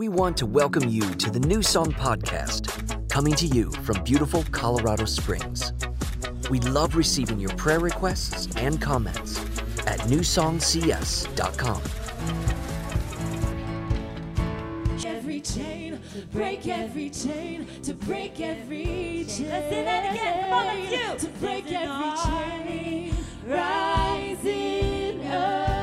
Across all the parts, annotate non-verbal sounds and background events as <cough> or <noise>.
we want to welcome you to the New Song Podcast, coming to you from beautiful Colorado Springs. We love receiving your prayer requests and comments at newsongcs.com. every chain, to break every chain, to break every chain. Let's do that again. Come on, let's do. To break every chain, rising up.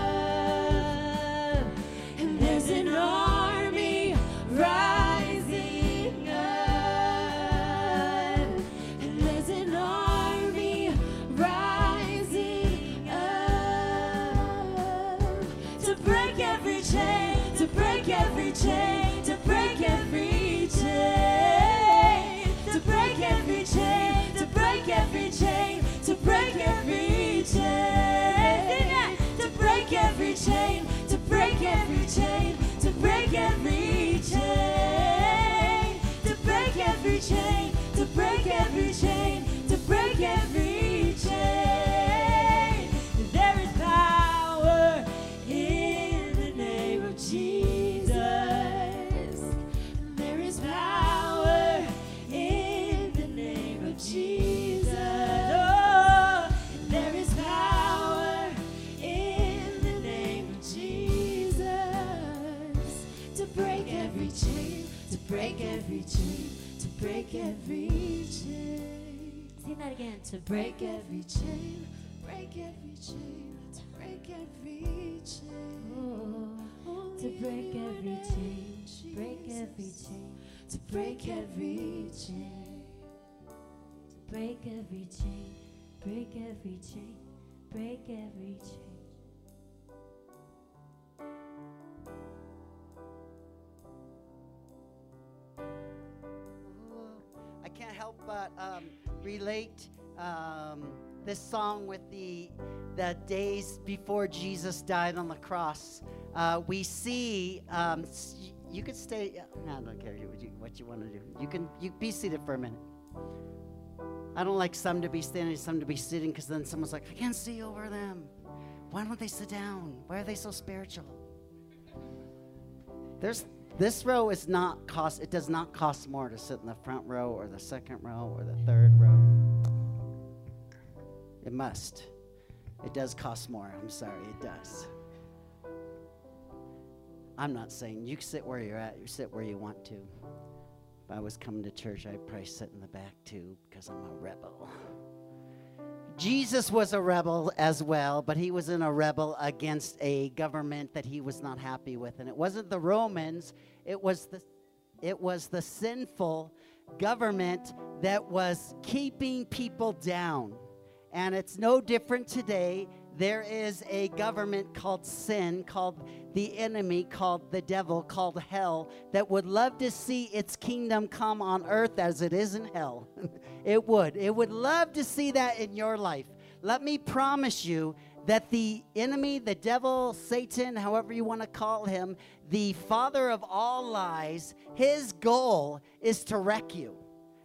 Break every chain. Sing that again. To break every chain, break every chain, to break every chain. Oh, To break every chain, break every chain, To break every chain. break every chain, break every chain, break every chain. Help but um, relate um, this song with the the days before Jesus died on the cross. Uh, we see. Um, you could stay. No, I don't care what you, what you want to do. You can you be seated for a minute. I don't like some to be standing, some to be sitting, because then someone's like, I can't see over them. Why don't they sit down? Why are they so spiritual? There's this row is not cost. It does not cost more to sit in the front row or the second row or the third row. It must. It does cost more. I'm sorry, it does. I'm not saying you sit where you're at. You sit where you want to. If I was coming to church, I'd probably sit in the back too because I'm a rebel. Jesus was a rebel as well, but he was in a rebel against a government that he was not happy with. And it wasn't the Romans, it was the it was the sinful government that was keeping people down. And it's no different today. There is a government called sin, called the enemy, called the devil, called hell, that would love to see its kingdom come on earth as it is in hell. <laughs> it would. It would love to see that in your life. Let me promise you that the enemy, the devil, Satan, however you want to call him, the father of all lies, his goal is to wreck you.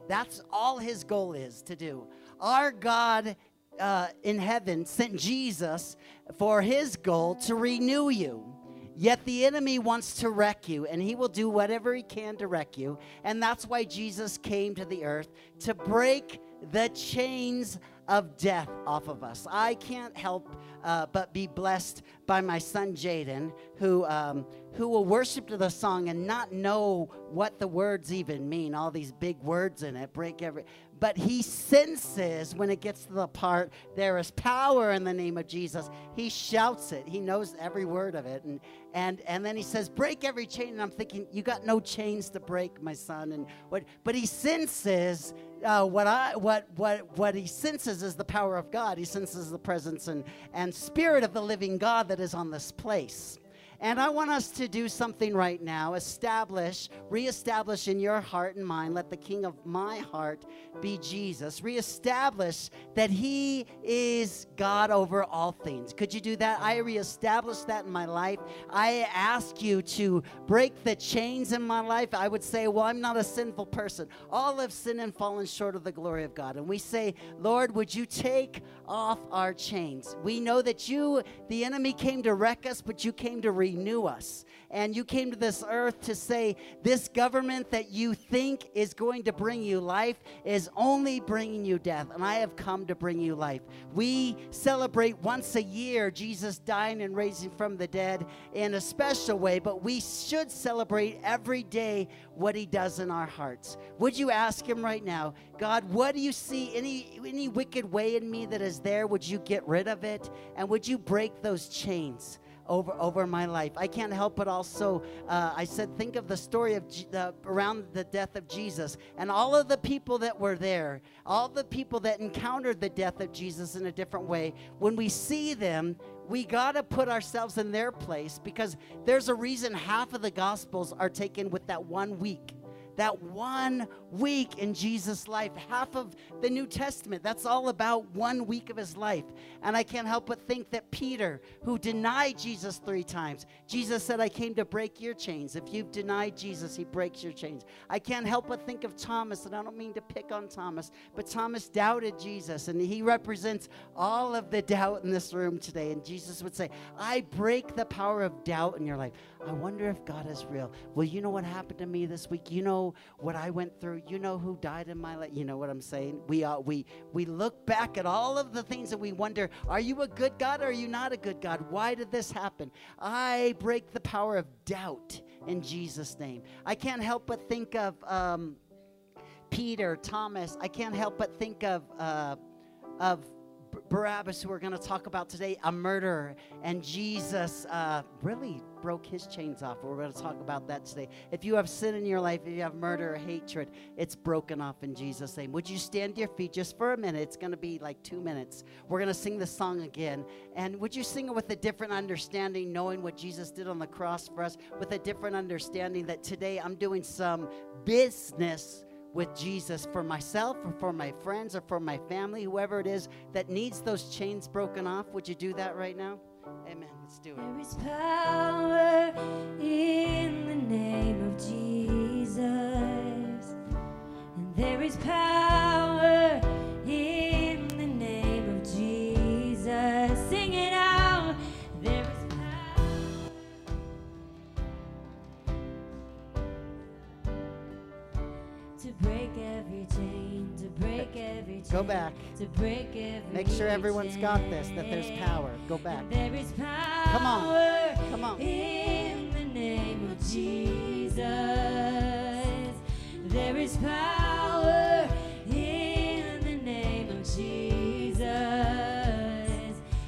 That's all his goal is to do. Our God uh, in heaven sent Jesus for his goal to renew you. Yet the enemy wants to wreck you, and he will do whatever he can to wreck you. And that's why Jesus came to the earth to break the chains of death off of us. I can't help uh, but be blessed by my son Jaden, who um, who will worship to the song and not know what the words even mean. All these big words in it break every. But he senses when it gets to the part there is power in the name of Jesus. He shouts it. He knows every word of it, and and and then he says, "Break every chain." And I'm thinking, "You got no chains to break, my son." And what? But he senses uh, what I what what what he senses is the power of God. He senses the presence and and spirit of the living God that is on this place. And I want us to do something right now. Establish, reestablish in your heart and mind, let the king of my heart be Jesus. Reestablish that he is God over all things. Could you do that? I reestablish that in my life. I ask you to break the chains in my life. I would say, well, I'm not a sinful person. All have sinned and fallen short of the glory of God. And we say, Lord, would you take off our chains. We know that you, the enemy, came to wreck us, but you came to renew us. And you came to this earth to say, This government that you think is going to bring you life is only bringing you death. And I have come to bring you life. We celebrate once a year Jesus dying and raising from the dead in a special way, but we should celebrate every day what he does in our hearts. Would you ask him right now, God, what do you see? Any, any wicked way in me that is there? Would you get rid of it? And would you break those chains? over over my life. I can't help but also uh, I said think of the story of around the death of Jesus and all of the people that were there, all the people that encountered the death of Jesus in a different way. When we see them, we got to put ourselves in their place because there's a reason half of the gospels are taken with that one week that one week in Jesus' life. Half of the New Testament, that's all about one week of his life. And I can't help but think that Peter, who denied Jesus three times, Jesus said, I came to break your chains. If you've denied Jesus, he breaks your chains. I can't help but think of Thomas, and I don't mean to pick on Thomas, but Thomas doubted Jesus, and he represents all of the doubt in this room today. And Jesus would say, I break the power of doubt in your life. I wonder if God is real. Well, you know what happened to me this week? You know what I went through? You know who died in my life? You know what I'm saying? We uh, we we look back at all of the things that we wonder, are you a good God or are you not a good God? Why did this happen? I break the power of doubt in Jesus' name. I can't help but think of um, Peter, Thomas. I can't help but think of uh, of Barabbas, who we're going to talk about today, a murderer, and Jesus uh, really broke his chains off. We're going to talk about that today. If you have sin in your life, if you have murder or hatred, it's broken off in Jesus' name. Would you stand to your feet just for a minute? It's going to be like two minutes. We're going to sing the song again. And would you sing it with a different understanding, knowing what Jesus did on the cross for us, with a different understanding that today I'm doing some business with Jesus for myself or for my friends or for my family, whoever it is that needs those chains broken off. Would you do that right now? Amen. Let's do it. There is power in the name of Jesus. And there is power Go back. To break every Make sure everyone's got this, that there's power. Go back. There is power. Come on. Come on. In the name of Jesus. There is power in the name of Jesus.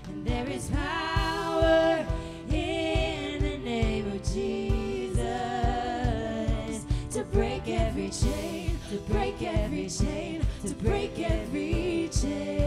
And there is power in the name of Jesus to break every chain, to break every chain, break every chain.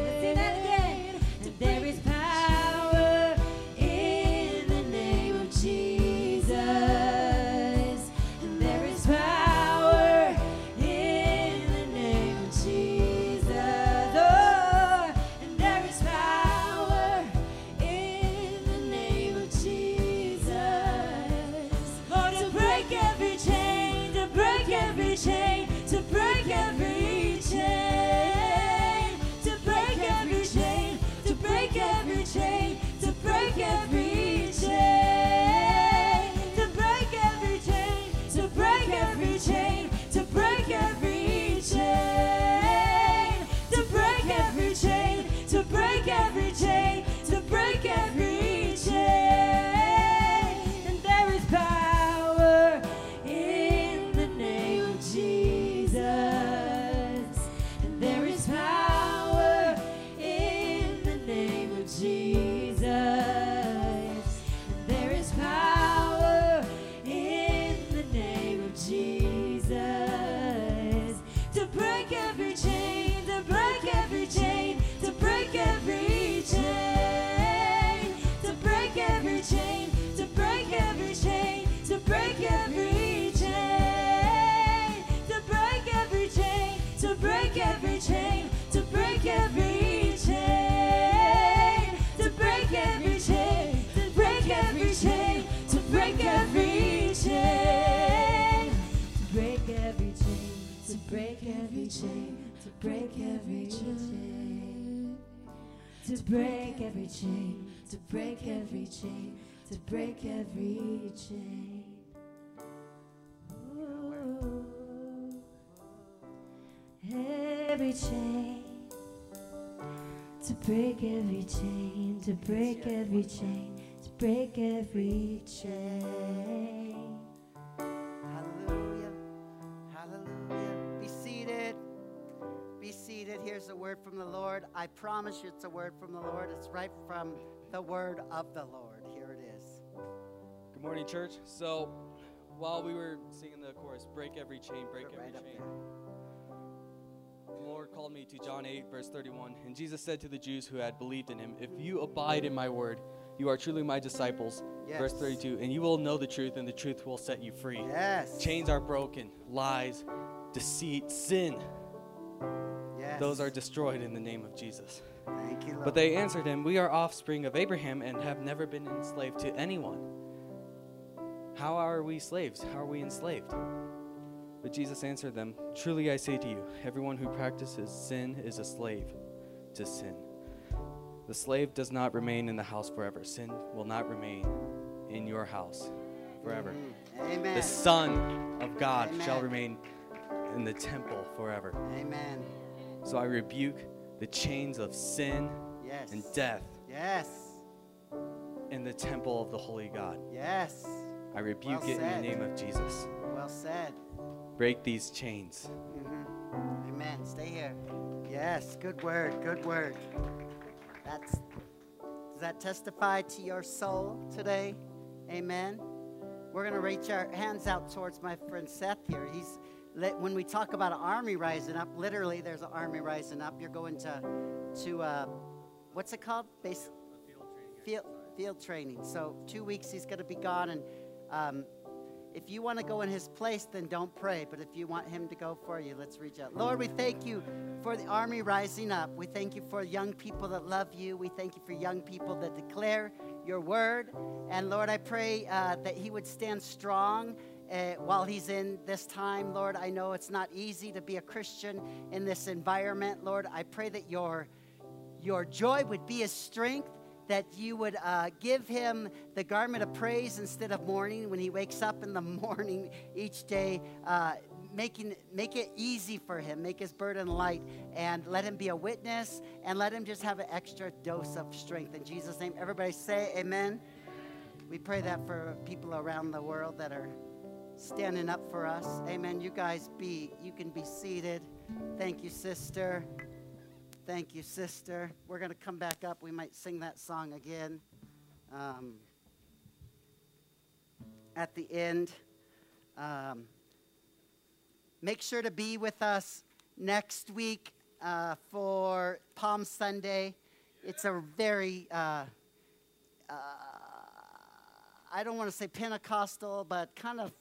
chain, to break every chain, to break every chain, to break every chain. Every chain, to break every chain, to break every chain, to break every chain. Seated. Here's a word from the Lord. I promise you it's a word from the Lord. It's right from the word of the Lord. Here it is. Good morning, church. So, while we were singing the chorus, break every chain, break it every right chain, the Lord called me to John 8, verse 31. And Jesus said to the Jews who had believed in him, If you abide in my word, you are truly my disciples. Verse 32. And you will know the truth, and the truth will set you free. Yes. Chains are broken, lies, deceit, sin, Yes. those are destroyed in the name of Jesus. Thank you, Lord. But they answered him, We are offspring of Abraham and have never been enslaved to anyone. How are we slaves? How are we enslaved? But Jesus answered them, Truly I say to you, everyone who practices sin is a slave to sin. The slave does not remain in the house forever. Sin will not remain in your house forever. Amen. The Son of God shall remain in the temple forever. Amen. So I rebuke the chains of sin Yes. and death Yes. in the temple of the Holy God. Yes. I rebuke Well it in the name of Jesus. Well said. Break these chains. Mhm. Amen. Stay here. Yes. Good word. Good word. That's. Does that testify to your soul today? Amen. We're gonna reach our hands out towards my friend Seth here. He's when we talk about an army rising up. Literally, there's an army rising up. You're going to to uh, what's it called? Base field field training. So two weeks he's going to be gone, and um, if you want to go in his place, then don't pray. But if you want him to go for you, let's reach out. Lord, we thank you for the army rising up. We thank you for young people that love you. We thank you for young people that declare your word. And Lord, I pray uh, that he would stand strong. Uh, while he's in this time, Lord, I know it's not easy to be a Christian in this environment. Lord, I pray that your your joy would be his strength, that you would uh, give him the garment of praise instead of mourning when he wakes up in the <laughs> morning each day. Uh, making make it easy for him make his burden light and let him be a witness and let him just have an extra dose of strength in jesus name everybody say amen we pray that for people around the world that are standing up for us amen you guys be you can be seated thank you sister Thank you, sister. We're going to come back up. We might sing that song again um, at the end. Um, make sure to be with us next week uh, for Palm Sunday. It's a very, uh, uh, I don't want to say Pentecostal, but kind of,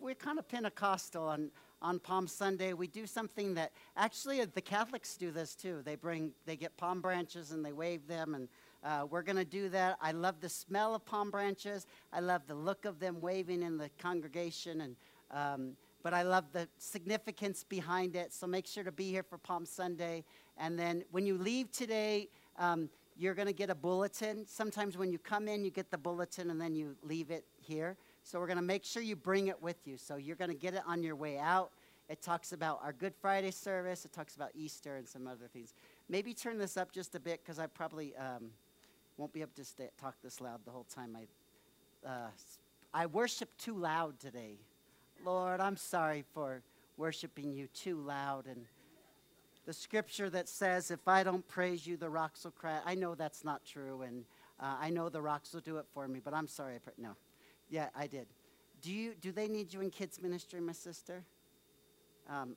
we're kind of Pentecostal on, on Palm Sunday. We do something that actually uh, the Catholics do this too. They bring, they get palm branches and they wave them, and uh, we're going to do that. I love the smell of palm branches. I love the look of them waving in the congregation, and um, but I love the significance behind it. So make sure to be here for Palm Sunday. And then when you leave today, um, you're going to get a bulletin. Sometimes when you come in, you get the bulletin and then you leave it here. So we're going to make sure you bring it with you. So you're going to get it on your way out. It talks about our Good Friday service. It talks about Easter and some other things. Maybe turn this up just a bit because I probably um, won't be able to stay, talk this loud the whole time. I, uh, I worship too loud today. Lord, I'm sorry for worshiping you too loud. And the scripture that says, if I don't praise you, the rocks will cry. I know that's not true. And uh, I know the rocks will do it for me, but I'm sorry. I. No. Yeah, I did. Do, you, do they need you in kids' ministry, my sister? Um,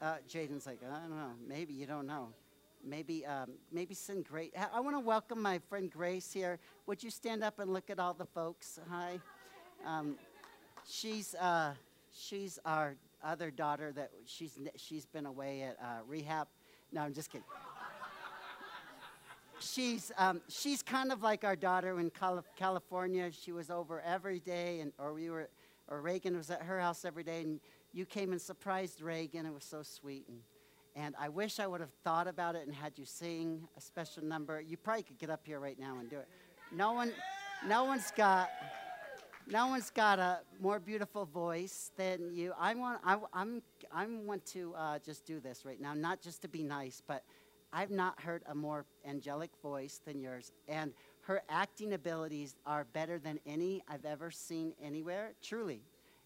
uh, Jaden's like, I don't know. Maybe you don't know. Maybe, um, maybe send Grace. I want to welcome my friend Grace here. Would you stand up and look at all the folks? Hi. Um, she's, uh, she's our other daughter that she's, she's been away at uh, rehab. No, I'm just kidding. She's, um, she's kind of like our daughter in California. She was over every day, and or we were, or Reagan was at her house every day, and you came and surprised Reagan. It was so sweet. And And I wish I would have thought about it and had you sing a special number. You probably could get up here right now and do it. No one, no one's got, no one's got a more beautiful voice than you. I want, I, I'm, I want to uh, just do this right now, not just to be nice, but I've not heard a more angelic voice than yours. And her acting abilities are better than any I've ever seen anywhere, truly.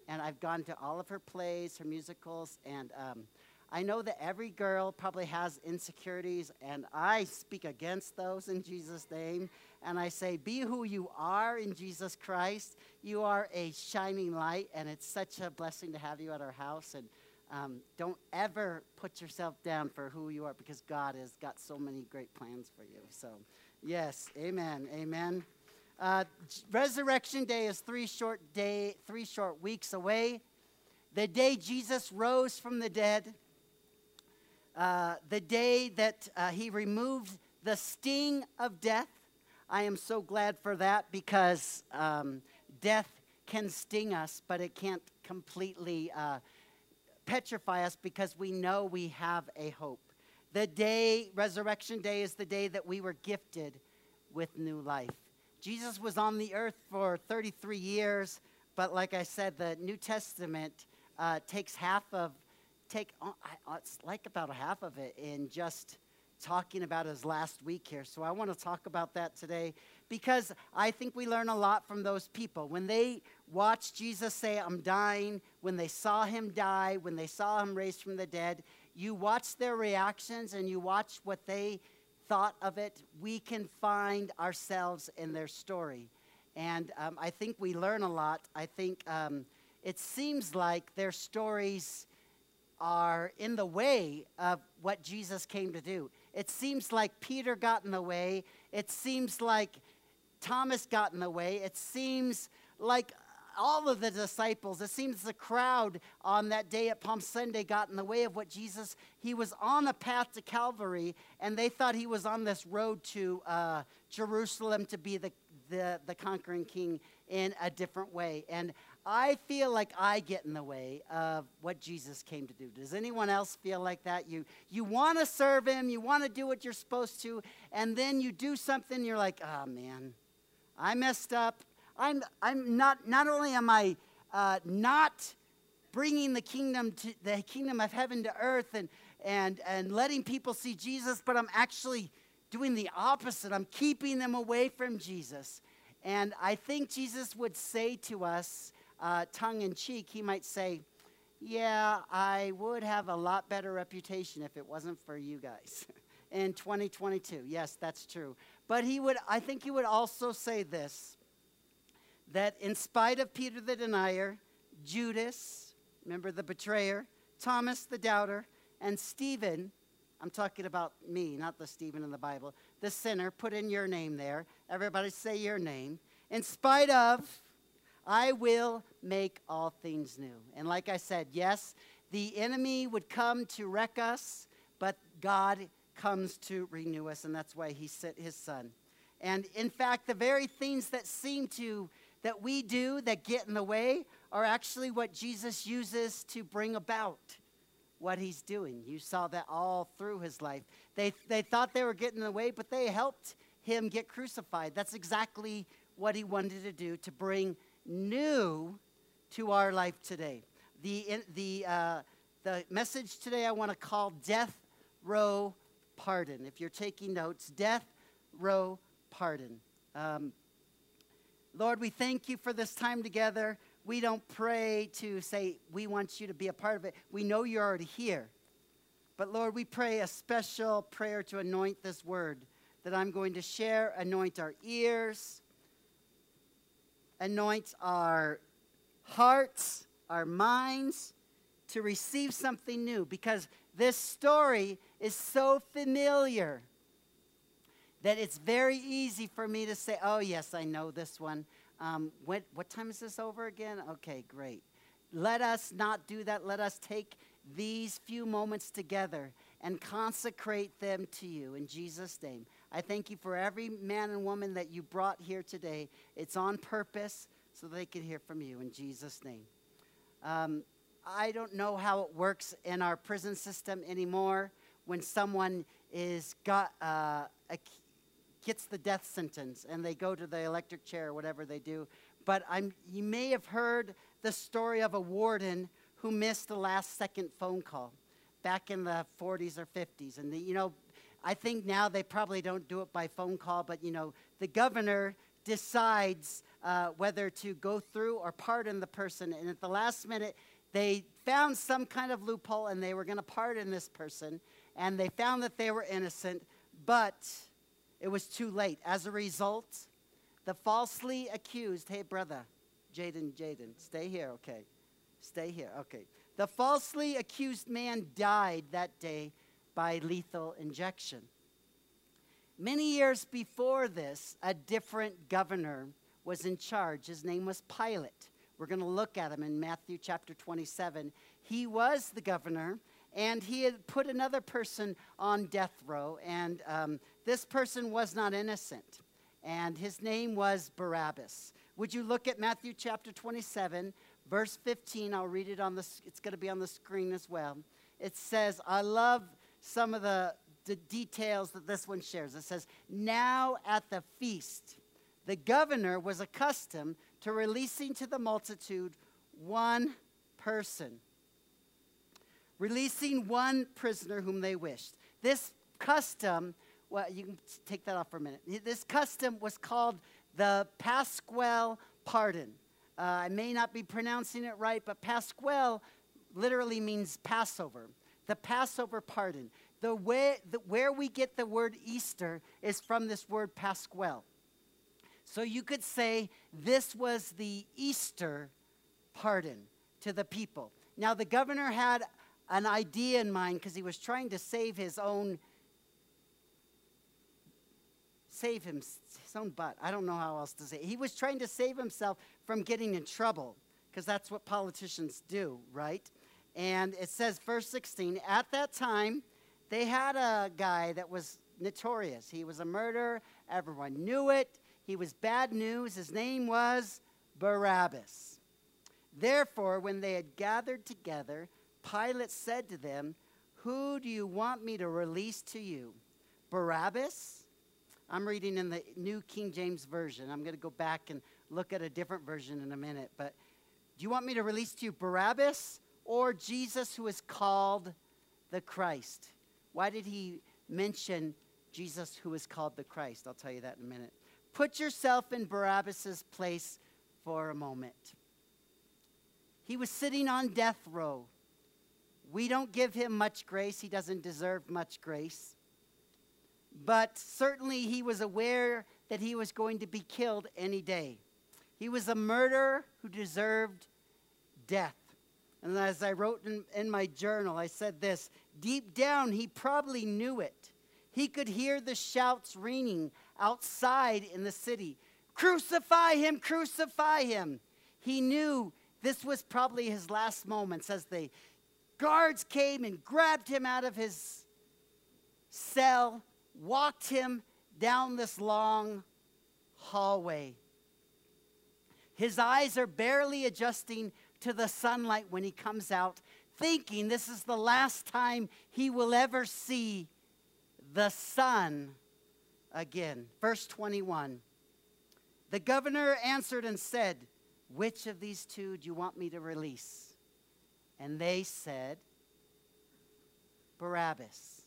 And I've gone to all of her plays, her musicals, and um, I know that every girl probably has insecurities, and I speak against those in Jesus' name. And I say, be who you are in Jesus Christ. You are a shining light, and it's such a blessing to have you at our house. And um, don't ever put yourself down for who you are because God has got so many great plans for you. So, yes, amen, amen. Uh, Resurrection Day is three short day, three short weeks away. The day Jesus rose from the dead, uh, the day that uh, he removed the sting of death. I am so glad for that because um, death can sting us, but it can't completely uh, petrify us because we know we have a hope. The day, Resurrection Day, is the day that we were gifted with new life. Jesus was on the earth for 33 years, but like I said, the New Testament uh, takes half of, take, uh, it's like about half of it in just talking about his last week here. So I want to talk about that today because I think we learn a lot from those people. When they watched Jesus say, I'm dying, when they saw him die, when they saw him raised from the dead, you watch their reactions and you watch what they thought of it. We can find ourselves in their story. And um, I think we learn a lot. I think um, it seems like their stories are in the way of what Jesus came to do. It seems like Peter got in the way. It seems like Thomas got in the way. It seems like all of the disciples, it seems the crowd on that day at Palm Sunday got in the way of what Jesus, he was on a path to Calvary, and they thought he was on this road to uh, Jerusalem to be the, the, the conquering king in a different way. And I feel like I get in the way of what Jesus came to do. Does anyone else feel like that? You, you want to serve him, you want to do what you're supposed to, and then you do something, you're like, oh man, I messed up. I'm, I'm not, not only am I uh, not bringing the kingdom to the kingdom of heaven to earth and, and, and letting people see Jesus, but I'm actually doing the opposite. I'm keeping them away from Jesus. And I think Jesus would say to us, uh, tongue in cheek, he might say, Yeah, I would have a lot better reputation if it wasn't for you guys <laughs> in 2022. Yes, that's true. But he would, I think he would also say this that in spite of Peter the denier, Judas, remember the betrayer, Thomas the doubter, and Stephen, I'm talking about me, not the Stephen in the Bible, the sinner, put in your name there. Everybody say your name. In spite of, I will make all things new. And like I said, yes, the enemy would come to wreck us, but God comes to renew us, and that's why he sent his son. And in fact, the very things that seem to, that we do that get in the way are actually what Jesus uses to bring about what he's doing. You saw that all through his life. They, they thought they were getting in the way, but they helped him get crucified. That's exactly what he wanted to do to bring new to our life today. The, the, uh, the message today I want to call Death Row pardon. If you're taking notes, death row pardon. Um, Lord, we thank you for this time together. We don't pray to say we want you to be a part of it. We know you're already here. But Lord, we pray a special prayer to anoint this word that I'm going to share, anoint our ears, anoint our hearts, our minds to receive something new because this story is so familiar that it's very easy for me to say, oh, yes, I know this one. Um, what time is this over again? Okay, great. Let us not do that. Let us take these few moments together and consecrate them to you in Jesus' name. I thank you for every man and woman that you brought here today. It's on purpose so they can hear from you in Jesus' name. Um, I don't know how it works in our prison system anymore when someone is got uh, a, gets the death sentence and they go to the electric chair or whatever they do. But I'm, you may have heard the story of a warden who missed the last second phone call back in the 40s or 50s. And, the, you know, I think now they probably don't do it by phone call, but, you know, the governor decides uh, whether to go through or pardon the person. And at the last minute, they found some kind of loophole and they were going to pardon this person. And they found that they were innocent, but it was too late. As a result, the falsely accused, hey, brother, Jaden, Jaden, stay here, okay? Stay here, okay. The falsely accused man died that day by lethal injection. Many years before this, a different governor was in charge. His name was Pilate. We're going to look at him in Matthew chapter 27. He was the governor, and he had put another person on death row, and um, this person was not innocent, and his name was Barabbas. Would you look at Matthew chapter 27, verse 15? I'll read it on the, it's going to be on the screen as well. It says, I love some of the, the details that this one shares. It says, Now at the feast, the governor was accustomed to releasing to the multitude one person, releasing one prisoner whom they wished. This custom, well, you can take that off for a minute. This custom was called the Pasquale pardon. Uh, I may not be pronouncing it right, but Pasquale literally means Passover. The Passover pardon. The way, the, where we get the word Easter is from this word Pasquale. So you could say this was the Easter pardon to the people. Now, the governor had an idea in mind because he was trying to save his own save him, his own butt. I don't know how else to say. It. He was trying to save himself from getting in trouble because that's what politicians do, right? And it says, verse 16, at that time, they had a guy that was notorious. He was a murderer. Everyone knew it. He was bad news. His name was Barabbas. Therefore, when they had gathered together, Pilate said to them, Who do you want me to release to you? Barabbas? I'm reading in the New King James Version. I'm going to go back and look at a different version in a minute. But do you want me to release to you Barabbas or Jesus who is called the Christ? Why did he mention Jesus who is called the Christ? I'll tell you that in a minute. Put yourself in Barabbas' place for a moment. He was sitting on death row. We don't give him much grace. He doesn't deserve much grace. But certainly he was aware that he was going to be killed any day. He was a murderer who deserved death. And as I wrote in, in, my journal, I said this deep down, he probably knew it. He could hear the shouts ringing outside in the city Crucify him, crucify him. He knew this was probably his last moments as the guards came and grabbed him out of his cell, walked him down this long hallway. His eyes are barely adjusting to the sunlight when he comes out, thinking this is the last time he will ever see the sun again. Verse 21 The governor answered and said, Which of these two do you want me to release? And they said, Barabbas.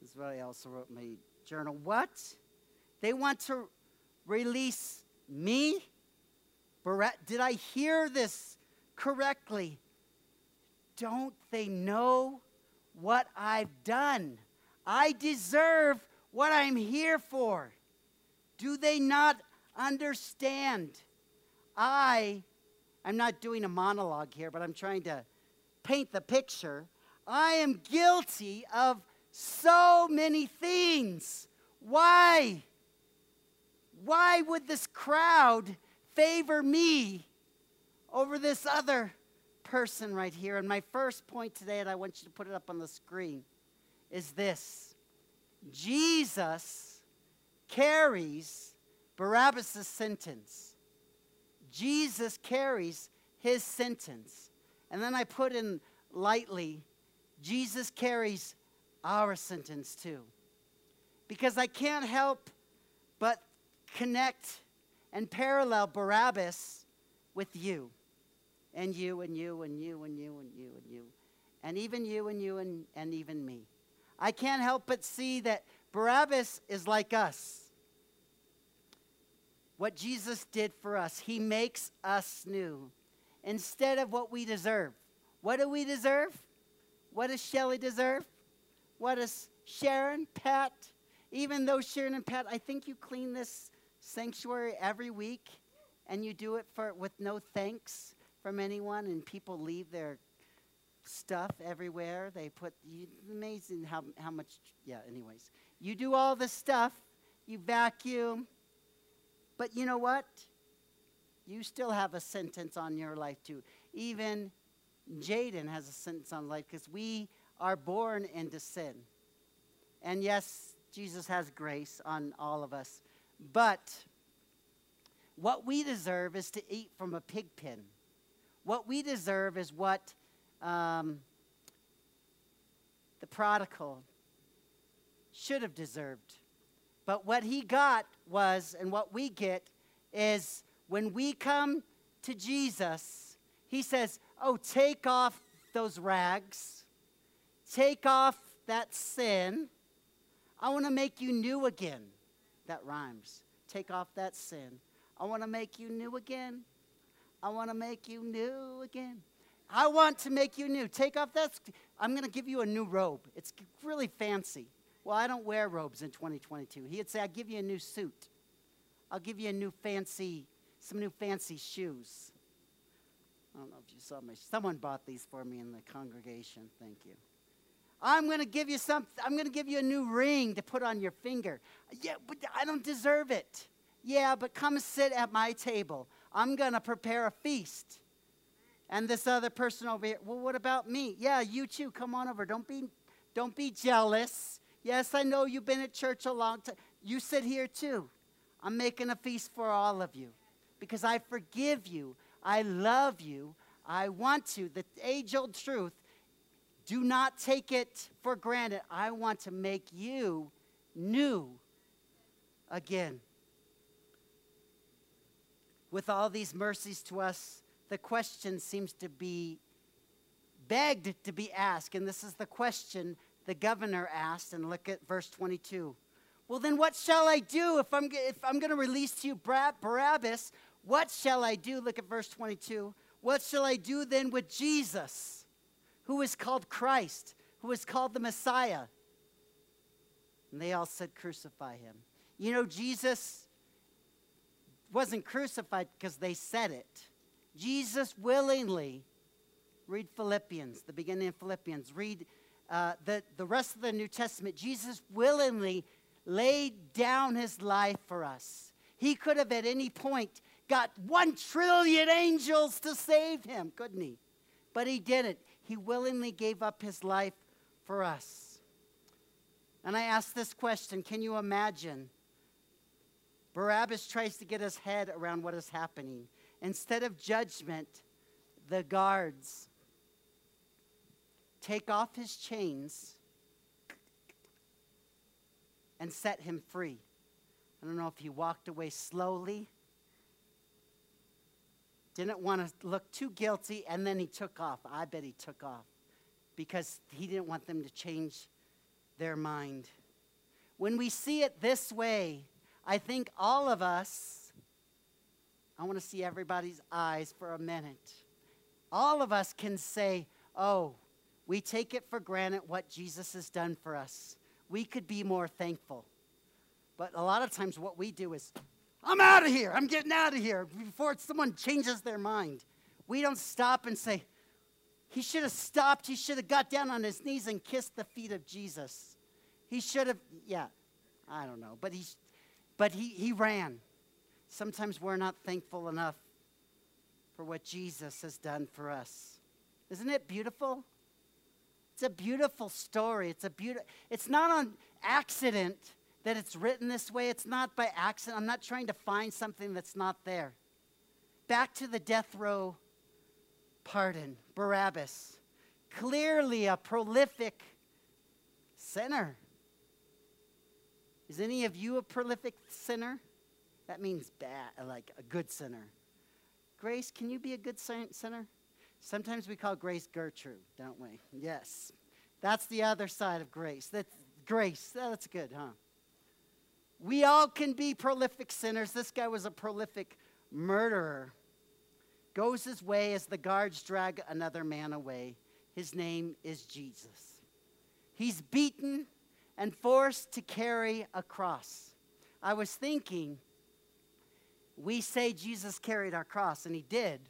This is what I also wrote in my journal. What? They want to release me? Bar- Did I hear this correctly? Don't they know what I've done? I deserve what I'm here for. Do they not understand? I, I'm not doing a monologue here, but I'm trying to paint the picture. I am guilty of so many things. Why? Why would this crowd favor me over this other person right here? And my first point today, and I want you to put it up on the screen is this Jesus carries Barabbas' sentence. Jesus carries his sentence. And then I put in lightly, Jesus carries our sentence too. Because I can't help but connect and parallel Barabbas with you, and you, and you, and you, and you, and you, and you, and even you, and you, and, and even me. I can't help but see that Barabbas is like us. What Jesus did for us, he makes us new instead of what we deserve. What do we deserve? What does Shelly deserve? What does Sharon, Pat, even though Sharon and Pat, I think you clean this sanctuary every week and you do it for with no thanks from anyone and people leave their stuff everywhere. They put you, amazing how how much yeah, anyways. You do all this stuff, you vacuum. But you know what? You still have a sentence on your life too. Even Jaden has a sentence on life because we are born into sin. And yes, Jesus has grace on all of us. But what we deserve is to eat from a pig pen. What we deserve is what um, the prodigal should have deserved. But what he got was, and what we get is when we come to Jesus, he says, Oh, take off those rags, take off that sin. I want to make you new again. That rhymes. Take off that sin. I want to make you new again. I want to make you new again. I want to make you new. Take off that. I'm going to give you a new robe. It's really fancy. Well, I don't wear robes in 2022. He'd say, I'll give you a new suit. I'll give you a new fancy, some new fancy shoes. I don't know if you saw my, someone bought these for me in the congregation. Thank you. I'm going to give you something. I'm going to give you a new ring to put on your finger. Yeah, but I don't deserve it. Yeah, but come sit at my table. I'm going to prepare a feast. And this other person over here, well, what about me? Yeah, you too. Come on over. Don't be, don't be jealous. Yes, I know you've been at church a long time. You sit here too. I'm making a feast for all of you because I forgive you. I love you. I want to. The age old truth do not take it for granted. I want to make you new again. With all these mercies to us, the question seems to be begged to be asked. And this is the question the governor asked. And look at verse 22. Well, then what shall I do if I'm, if I'm going to release to you Barabbas? What shall I do? Look at verse 22. What shall I do then with Jesus? Who is called Christ, who is called the Messiah. And they all said, Crucify him. You know, Jesus wasn't crucified because they said it. Jesus willingly, read Philippians, the beginning of Philippians, read uh, the, the rest of the New Testament. Jesus willingly laid down his life for us. He could have at any point got one trillion angels to save him, couldn't he? But he didn't. He willingly gave up his life for us. And I ask this question Can you imagine? Barabbas tries to get his head around what is happening. Instead of judgment, the guards take off his chains and set him free. I don't know if he walked away slowly didn't want to look too guilty, and then he took off. I bet he took off because he didn't want them to change their mind. When we see it this way, I think all of us, I want to see everybody's eyes for a minute. All of us can say, oh, we take it for granted what Jesus has done for us. We could be more thankful. But a lot of times, what we do is, I'm out of here. I'm getting out of here before someone changes their mind. We don't stop and say, he should have stopped. He should have got down on his knees and kissed the feet of Jesus. He should have, yeah, I don't know. But, he, but he, he ran. Sometimes we're not thankful enough for what Jesus has done for us. Isn't it beautiful? It's a beautiful story. It's a beautiful, it's not an accident that it's written this way. It's not by accident. I'm not trying to find something that's not there. Back to the death row pardon. Barabbas, clearly a prolific sinner. Is any of you a prolific sinner? That means bad, like a good sinner. Grace, can you be a good sinner? Sometimes we call grace Gertrude, don't we? Yes. That's the other side of grace. That's grace. That's good, huh? We all can be prolific sinners. This guy was a prolific murderer. Goes his way as the guards drag another man away. His name is Jesus. He's beaten and forced to carry a cross. I was thinking, we say Jesus carried our cross, and he did,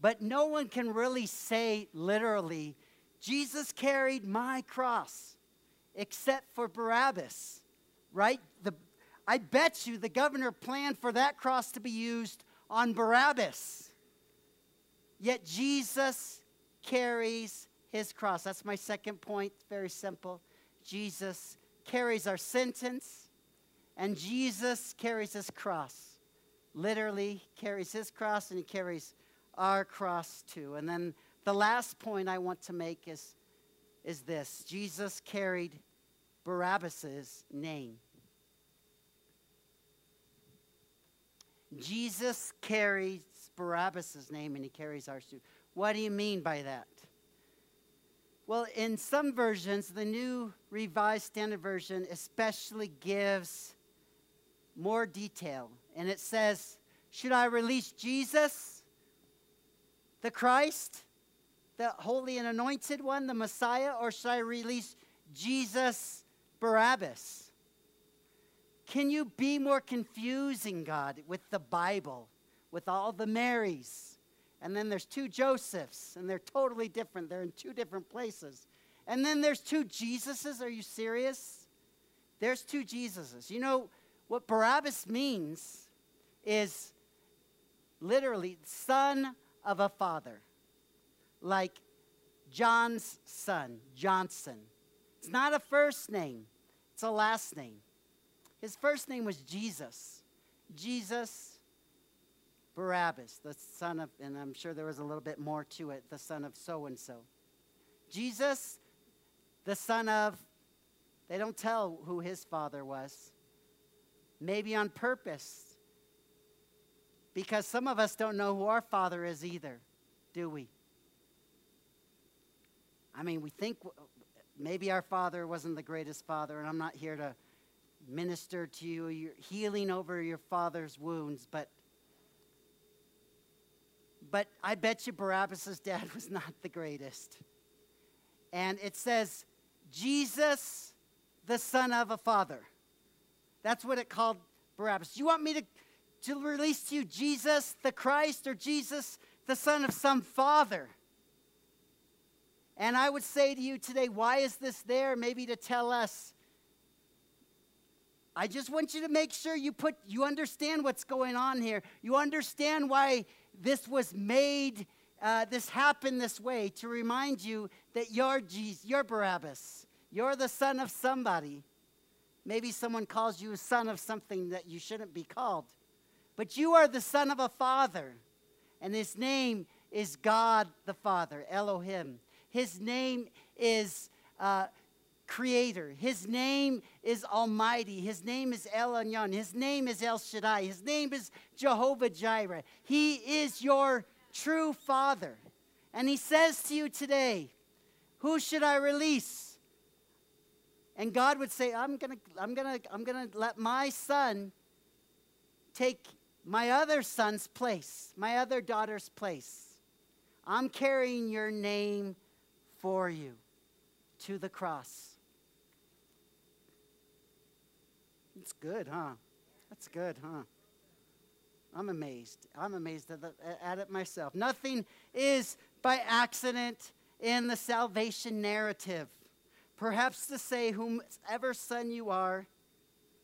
but no one can really say literally, Jesus carried my cross, except for Barabbas, right? The, I bet you the governor planned for that cross to be used on Barabbas. Yet Jesus carries his cross. That's my second point. Very simple. Jesus carries our sentence, and Jesus carries his cross. Literally carries his cross, and he carries our cross too. And then the last point I want to make is, is this Jesus carried Barabbas's name. Jesus carries Barabbas's name and he carries ours too. What do you mean by that? Well, in some versions, the new Revised Standard Version especially gives more detail. And it says, Should I release Jesus, the Christ, the holy and anointed one, the Messiah, or should I release Jesus, Barabbas? Can you be more confusing, God, with the Bible, with all the Marys? And then there's two Josephs, and they're totally different. They're in two different places. And then there's two Jesuses. Are you serious? There's two Jesuses. You know, what Barabbas means is literally son of a father, like John's son, Johnson. It's not a first name, it's a last name. His first name was Jesus. Jesus Barabbas, the son of, and I'm sure there was a little bit more to it, the son of so and so. Jesus, the son of, they don't tell who his father was. Maybe on purpose. Because some of us don't know who our father is either, do we? I mean, we think maybe our father wasn't the greatest father, and I'm not here to minister to you, you're healing over your father's wounds, but but I bet you Barabbas' dad was not the greatest. And it says, Jesus, the son of a father. That's what it called Barabbas. You want me to, to release to you Jesus, the Christ, or Jesus, the son of some father? And I would say to you today, why is this there? Maybe to tell us. I just want you to make sure you put you understand what's going on here. You understand why this was made, uh, this happened this way to remind you that you're Jesus, you're Barabbas. You're the son of somebody. Maybe someone calls you a son of something that you shouldn't be called. But you are the son of a father, and his name is God the Father, Elohim. His name is uh, Creator. His name is Almighty. His name is El Elyon. His name is El Shaddai. His name is Jehovah Jireh. He is your true Father. And He says to you today, Who should I release? And God would say, I'm going to I'm to I'm to let my son take my other son's place, my other daughter's place. I'm carrying your name for you to the cross. It's good, huh? That's good, huh? I'm amazed. I'm amazed at, the, at it myself. Nothing is by accident in the salvation narrative. Perhaps to say, whomever son you are,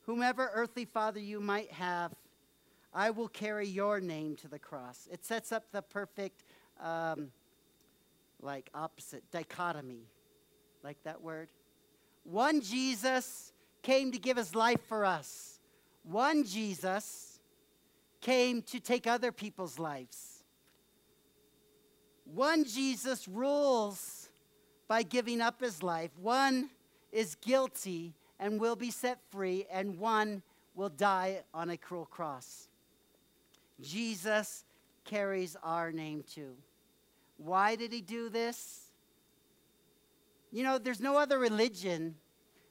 whomever earthly father you might have, I will carry your name to the cross. It sets up the perfect, um, like, opposite dichotomy. Like that word? One Jesus came to give his life for us. One Jesus came to take other people's lives. One Jesus rules by giving up his life, one is guilty and will be set free, and one will die on a cruel cross. Jesus carries our name too. Why did he do this? You know, there's no other religion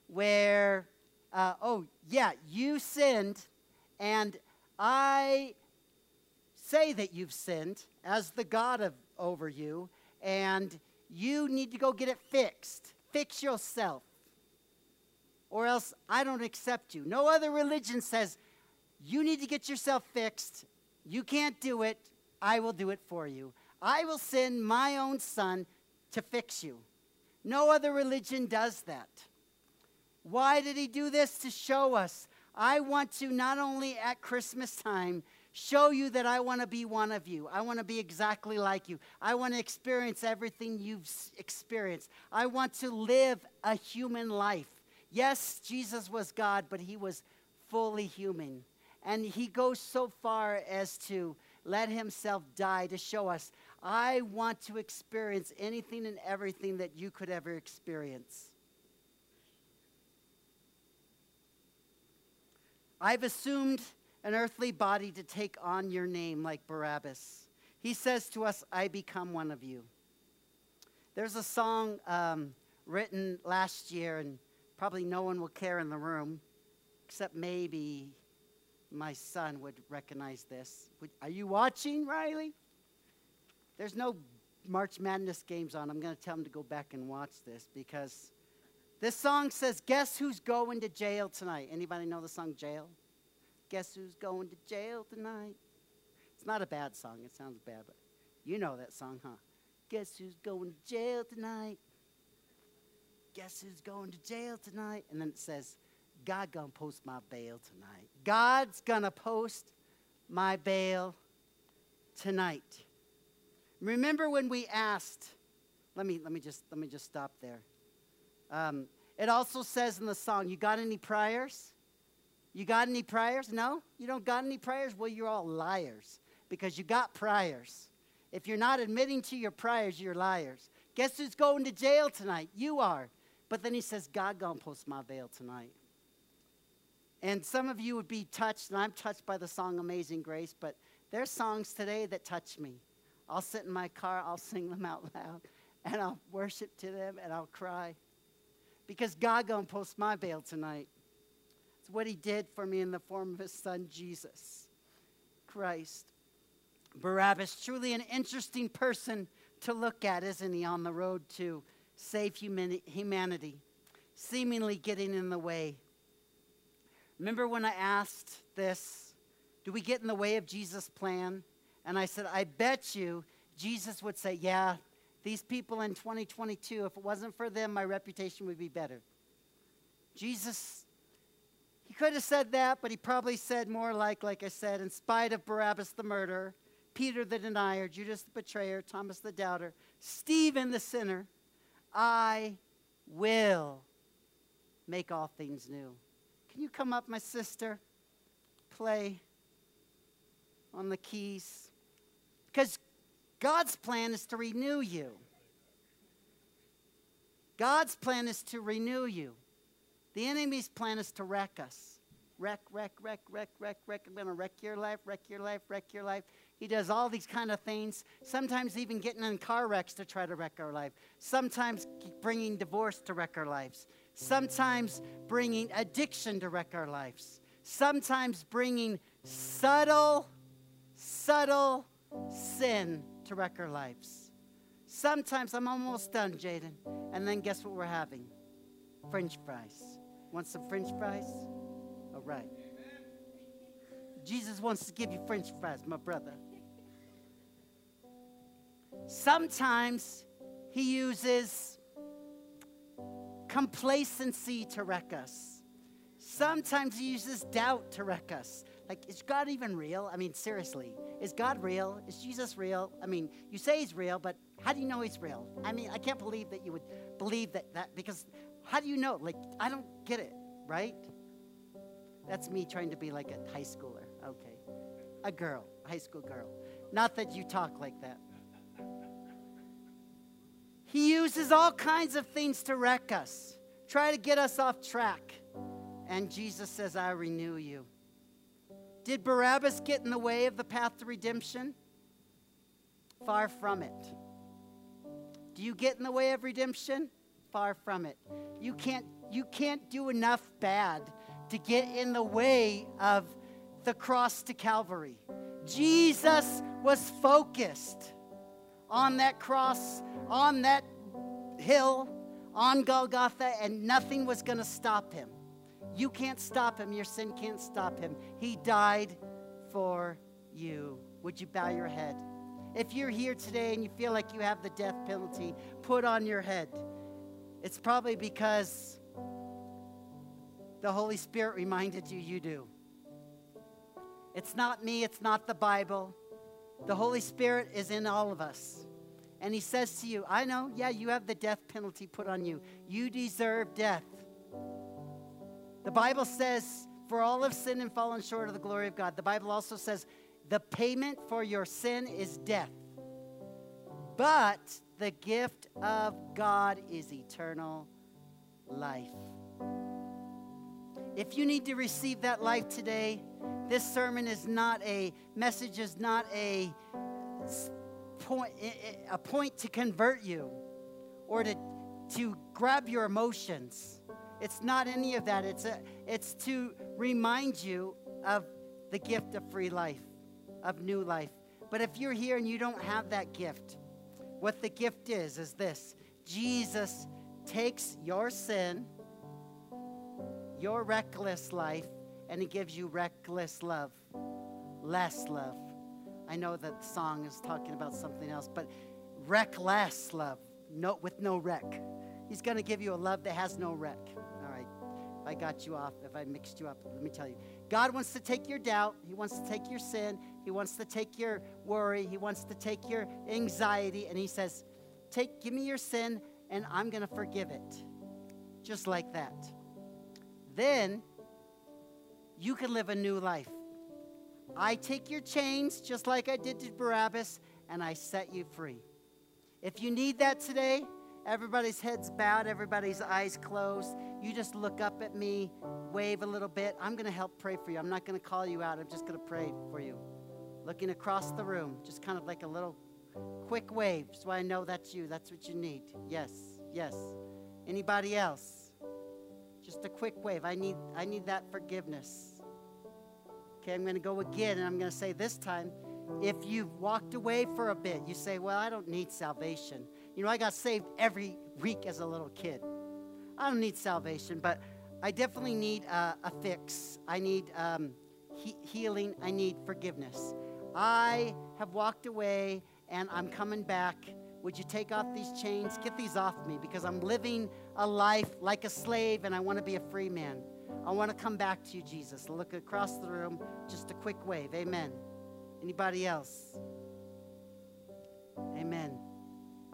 where, uh, oh, yeah, you sinned, and I say that you've sinned as the God of over you, and you need to go get it fixed. Fix yourself. Or else I don't accept you. No other religion says you need to get yourself fixed. You can't do it. I will do it for you. I will send my own son to fix you. No other religion does that. Why did he do this? To show us. I want to not only at Christmas time show you that I want to be one of you. I want to be exactly like you. I want to experience everything you've experienced. I want to live a human life. Yes, Jesus was God, but he was fully human. And he goes so far as to let himself die to show us I want to experience anything and everything that you could ever experience. I've assumed an earthly body to take on your name like Barabbas. He says to us, I become one of you. There's a song um, written last year, and probably no one will care in the room, except maybe my son would recognize this. Would, are you watching, Riley? There's no March Madness games on. I'm going to tell him to go back and watch this because this song says, Guess who's going to jail tonight? Anybody know the song Jail? Guess who's going to jail tonight? It's not a bad song. It sounds bad, but you know that song, huh? Guess who's going to jail tonight? Guess who's going to jail tonight? And then it says, God gonna post my bail tonight. God's gonna post my bail tonight. Remember when we asked, let me, let me, just, let me just stop there. Um, it also says in the song, You got any prayers? You got any prayers? No? You don't got any prayers? Well, you're all liars because you got prayers. If you're not admitting to your prayers, you're liars. Guess who's going to jail tonight? You are. But then he says, God gonna post my bail tonight. And some of you would be touched, and I'm touched by the song Amazing Grace, but there's songs today that touch me. I'll sit in my car, I'll sing them out loud, and I'll worship to them, and I'll cry. Because God gonna post my bail tonight. It's what he did for me in the form of his son, Jesus Christ. Barabbas, truly an interesting person to look at, isn't he, on the road to save humanity, seemingly getting in the way. Remember when I asked this, do we get in the way of Jesus' plan? And I said, I bet you Jesus would say, Yeah, these people in 2022, if it wasn't for them, my reputation would be better. Jesus, he could have said that, but he probably said more like, like I said, in spite of Barabbas the murderer, Peter the denier, Judas the betrayer, Thomas the doubter, Stephen the sinner, I will make all things new. Can you come up, my sister? Play on the keys. Because God's plan is to renew you. God's plan is to renew you. The enemy's plan is to wreck us. Wreck, wreck, wreck, wreck, wreck, wreck. I'm going to wreck your life, wreck your life, wreck your life. He does all these kind of things, sometimes even getting in car wrecks to try to wreck our life, sometimes bringing divorce to wreck our lives, sometimes bringing addiction to wreck our lives, sometimes bringing subtle, subtle sin to wreck our lives. Sometimes I'm almost done, Jaden. And then guess what we're having? French fries. Want some French fries? All right. Jesus wants to give you French fries, my brother. Sometimes he uses complacency to wreck us. Sometimes he uses doubt to wreck us. Like, is God even real? I mean, seriously, is God real? Is Jesus real? I mean, you say he's real, but how do you know he's real? I mean, I can't believe that you would believe that, that because how do you know? Like, I don't get it, right? That's me trying to be like a high schooler. Okay. A girl, a high school girl. Not that you talk like that. He uses all kinds of things to wreck us, try to get us off track. And Jesus says, I renew you. Did Barabbas get in the way of the path to redemption? Far from it. Do you get in the way of redemption? Far from it. You can't, you can't do enough bad to get in the way of the cross to Calvary. Jesus was focused on that cross, on that hill, on Golgotha, and nothing was going to stop him. You can't stop him. Your sin can't stop him. He died for you. Would you bow your head? If you're here today and you feel like you have the death penalty put on your head, it's probably because the Holy Spirit reminded you you do. It's not me, it's not the Bible. The Holy Spirit is in all of us. And He says to you, I know, yeah, you have the death penalty put on you. You deserve death. The Bible says, for all have sinned and fallen short of the glory of God. The Bible also says, the payment for your sin is death. But the gift of God is eternal life. If you need to receive that life today, this sermon is not a message, is not a point, a point to convert you or to, to grab your emotions. It's not any of that. It's, a, it's to remind you of the gift of free life, of new life. But if you're here and you don't have that gift, what the gift is, is this Jesus takes your sin, your reckless life, and he gives you reckless love, less love. I know that the song is talking about something else, but reckless love, no, with no wreck. He's going to give you a love that has no wreck. All right. If I got you off, if I mixed you up, let me tell you. God wants to take your doubt. He wants to take your sin. He wants to take your worry. He wants to take your anxiety. And He says, Take, give me your sin, and I'm going to forgive it. Just like that. Then you can live a new life. I take your chains, just like I did to Barabbas, and I set you free. If you need that today, everybody's heads bowed, everybody's eyes closed. You just look up at me, wave a little bit. I'm going to help pray for you. I'm not going to call you out, I'm just going to pray for you. Looking across the room, just kind of like a little quick wave so I know that's you. That's what you need. Yes, yes. Anybody else? Just a quick wave. I need, I need that forgiveness. Okay, I'm going to go again, and I'm going to say this time if you've walked away for a bit, you say, Well, I don't need salvation. You know, I got saved every week as a little kid. I don't need salvation, but I definitely need uh, a fix. I need um, he- healing. I need forgiveness. I have walked away and I'm coming back. Would you take off these chains? Get these off me because I'm living a life like a slave and I want to be a free man. I want to come back to you, Jesus. Look across the room, just a quick wave. Amen. Anybody else? Amen.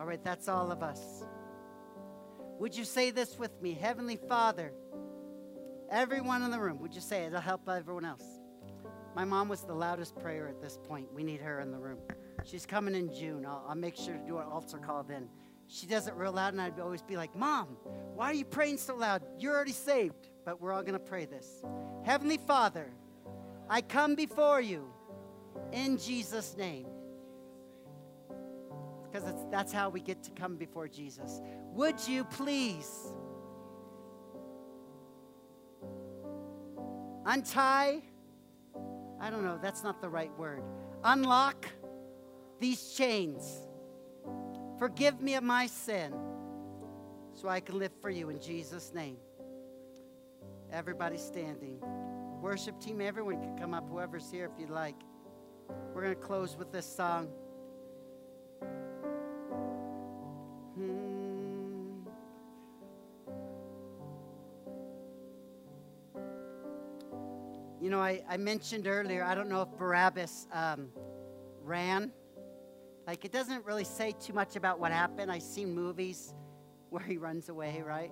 All right, that's all of us. Would you say this with me? Heavenly Father, everyone in the room, would you say it? It'll help everyone else. My mom was the loudest prayer at this point. We need her in the room. She's coming in June. I'll, I'll make sure to do an altar call then. She does it real loud, and I'd always be like, Mom, why are you praying so loud? You're already saved but we're all going to pray this. Heavenly Father, I come before you in Jesus' name. Because that's how we get to come before Jesus. Would you please untie? I don't know, that's not the right word. Unlock these chains. Forgive me of my sin so I can live for you in Jesus' name. Everybody standing. Worship team, everyone can come up, whoever's here if you'd like. We're going to close with this song. Hmm. You know, I, I mentioned earlier, I don't know if Barabbas um, ran. Like, it doesn't really say too much about what happened. I've seen movies where he runs away, right?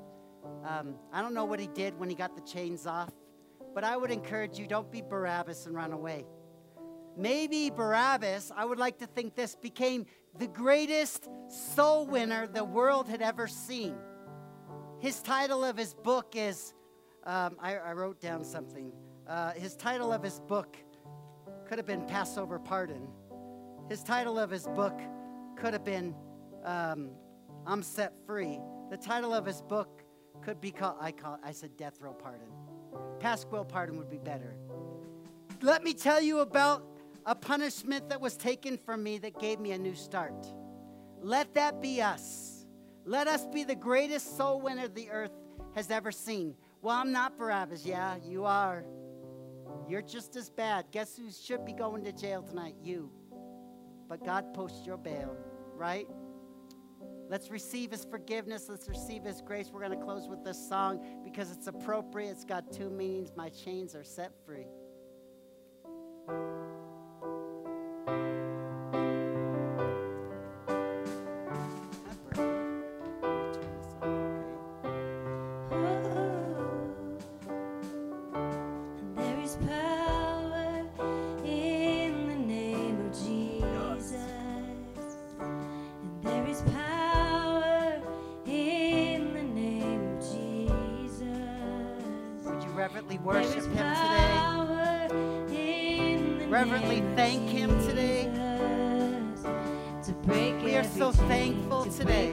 Um, I don't know what he did when he got the chains off, but I would encourage you don't be Barabbas and run away. Maybe Barabbas, I would like to think this, became the greatest soul winner the world had ever seen. His title of his book is, um, I, I, wrote down something. Uh, his title of his book could have been Passover Pardon. His title of his book could have been um, I'm Set Free. The title of his book could be called, I, call, I said Death Row Pardon. Paschal Pardon would be better. Let me tell you about a punishment that was taken from me that gave me a new start. Let that be us. Let us be the greatest soul winner the earth has ever seen. Well, I'm not Barabbas. Yeah, you are. You're just as bad. Guess who should be going to jail tonight? You. But God posts your bail, right? Let's receive his forgiveness. Let's receive his grace. We're going to close with this song because it's appropriate. It's got two meanings. My chains are set free. Reverently thank Him today. We are so thankful today.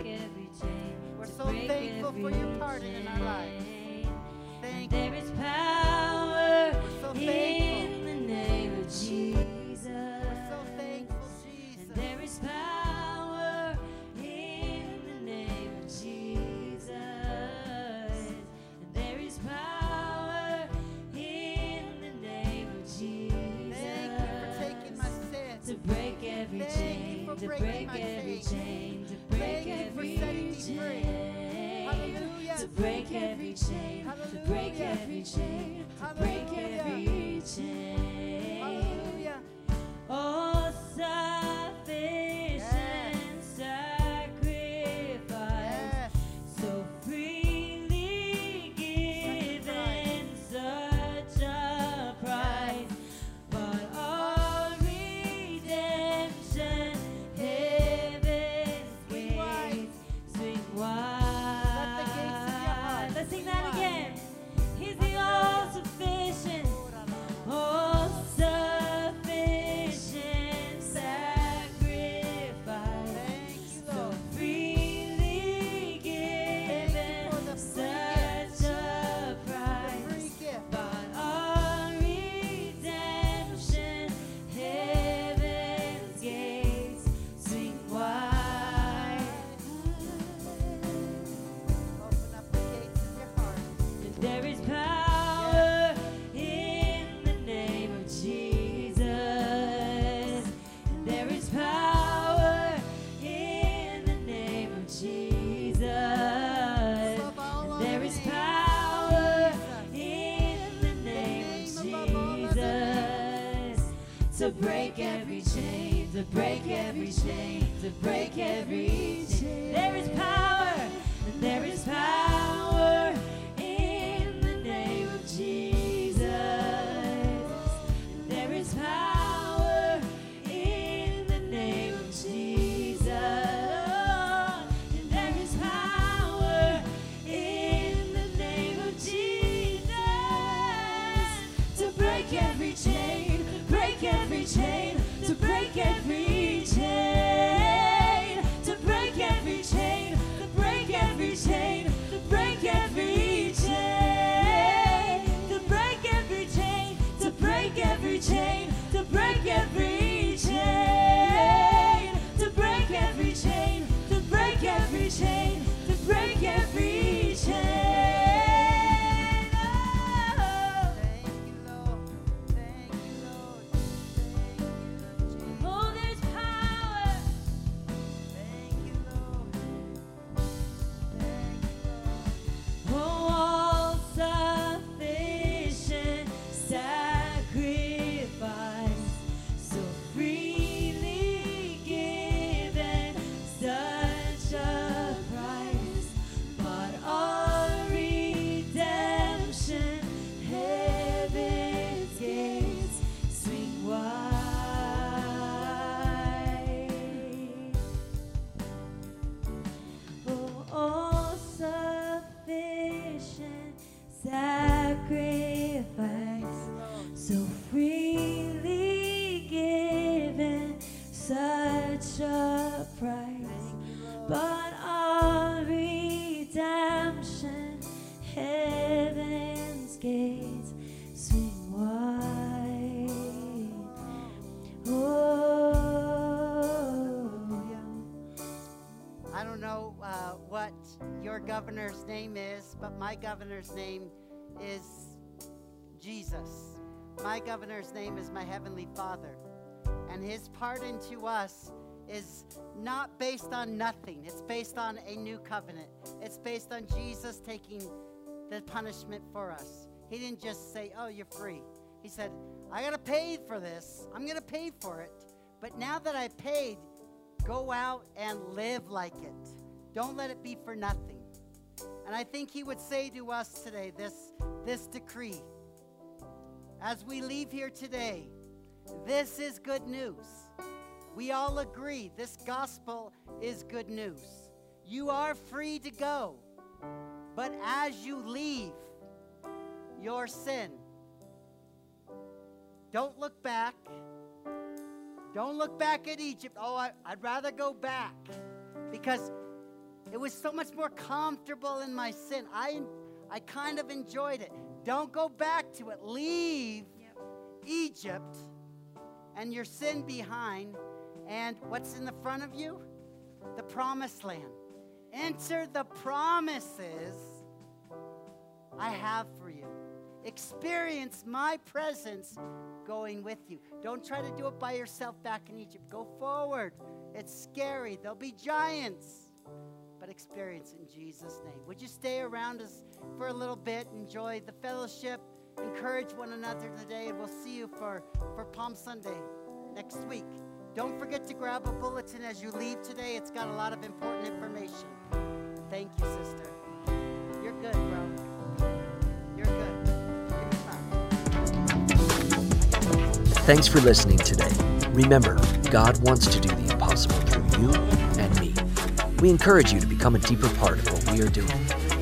Governor's name is, but my governor's name is Jesus. My governor's name is my Heavenly Father. And his pardon to us is not based on nothing, it's based on a new covenant. It's based on Jesus taking the punishment for us. He didn't just say, Oh, you're free. He said, I got to pay for this. I'm going to pay for it. But now that I paid, go out and live like it. Don't let it be for nothing. And I think he would say to us today this, this decree. As we leave here today, this is good news. We all agree this gospel is good news. You are free to go. But as you leave your sin, don't look back. Don't look back at Egypt. Oh, I, would rather go back because it was so much more comfortable in my sin. I, I kind of enjoyed it. Don't go back to it. Leave Yep. Egypt and your sin behind. And what's in the front of you? The promised land. Enter the promises I have for you. Experience my presence going with you. Don't try to do it by yourself back in Egypt. Go forward. It's scary. There'll be giants. But experience in Jesus' name. Would you stay around us for a little bit? Enjoy the fellowship. Encourage one another today, and we'll see you for, for Palm Sunday next week. Don't forget to grab a bulletin as you leave today. It's got a lot of important information. Thank you, sister. You're good, bro. You're good. Thanks for listening today. Remember, God wants to do the impossible through you. We encourage you to become a deeper part of what we are doing.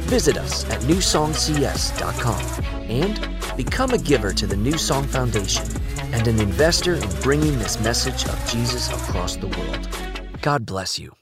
Visit us at newsongcs.com and become a giver to the New Song Foundation and an investor in bringing this message of Jesus across the world. God bless you.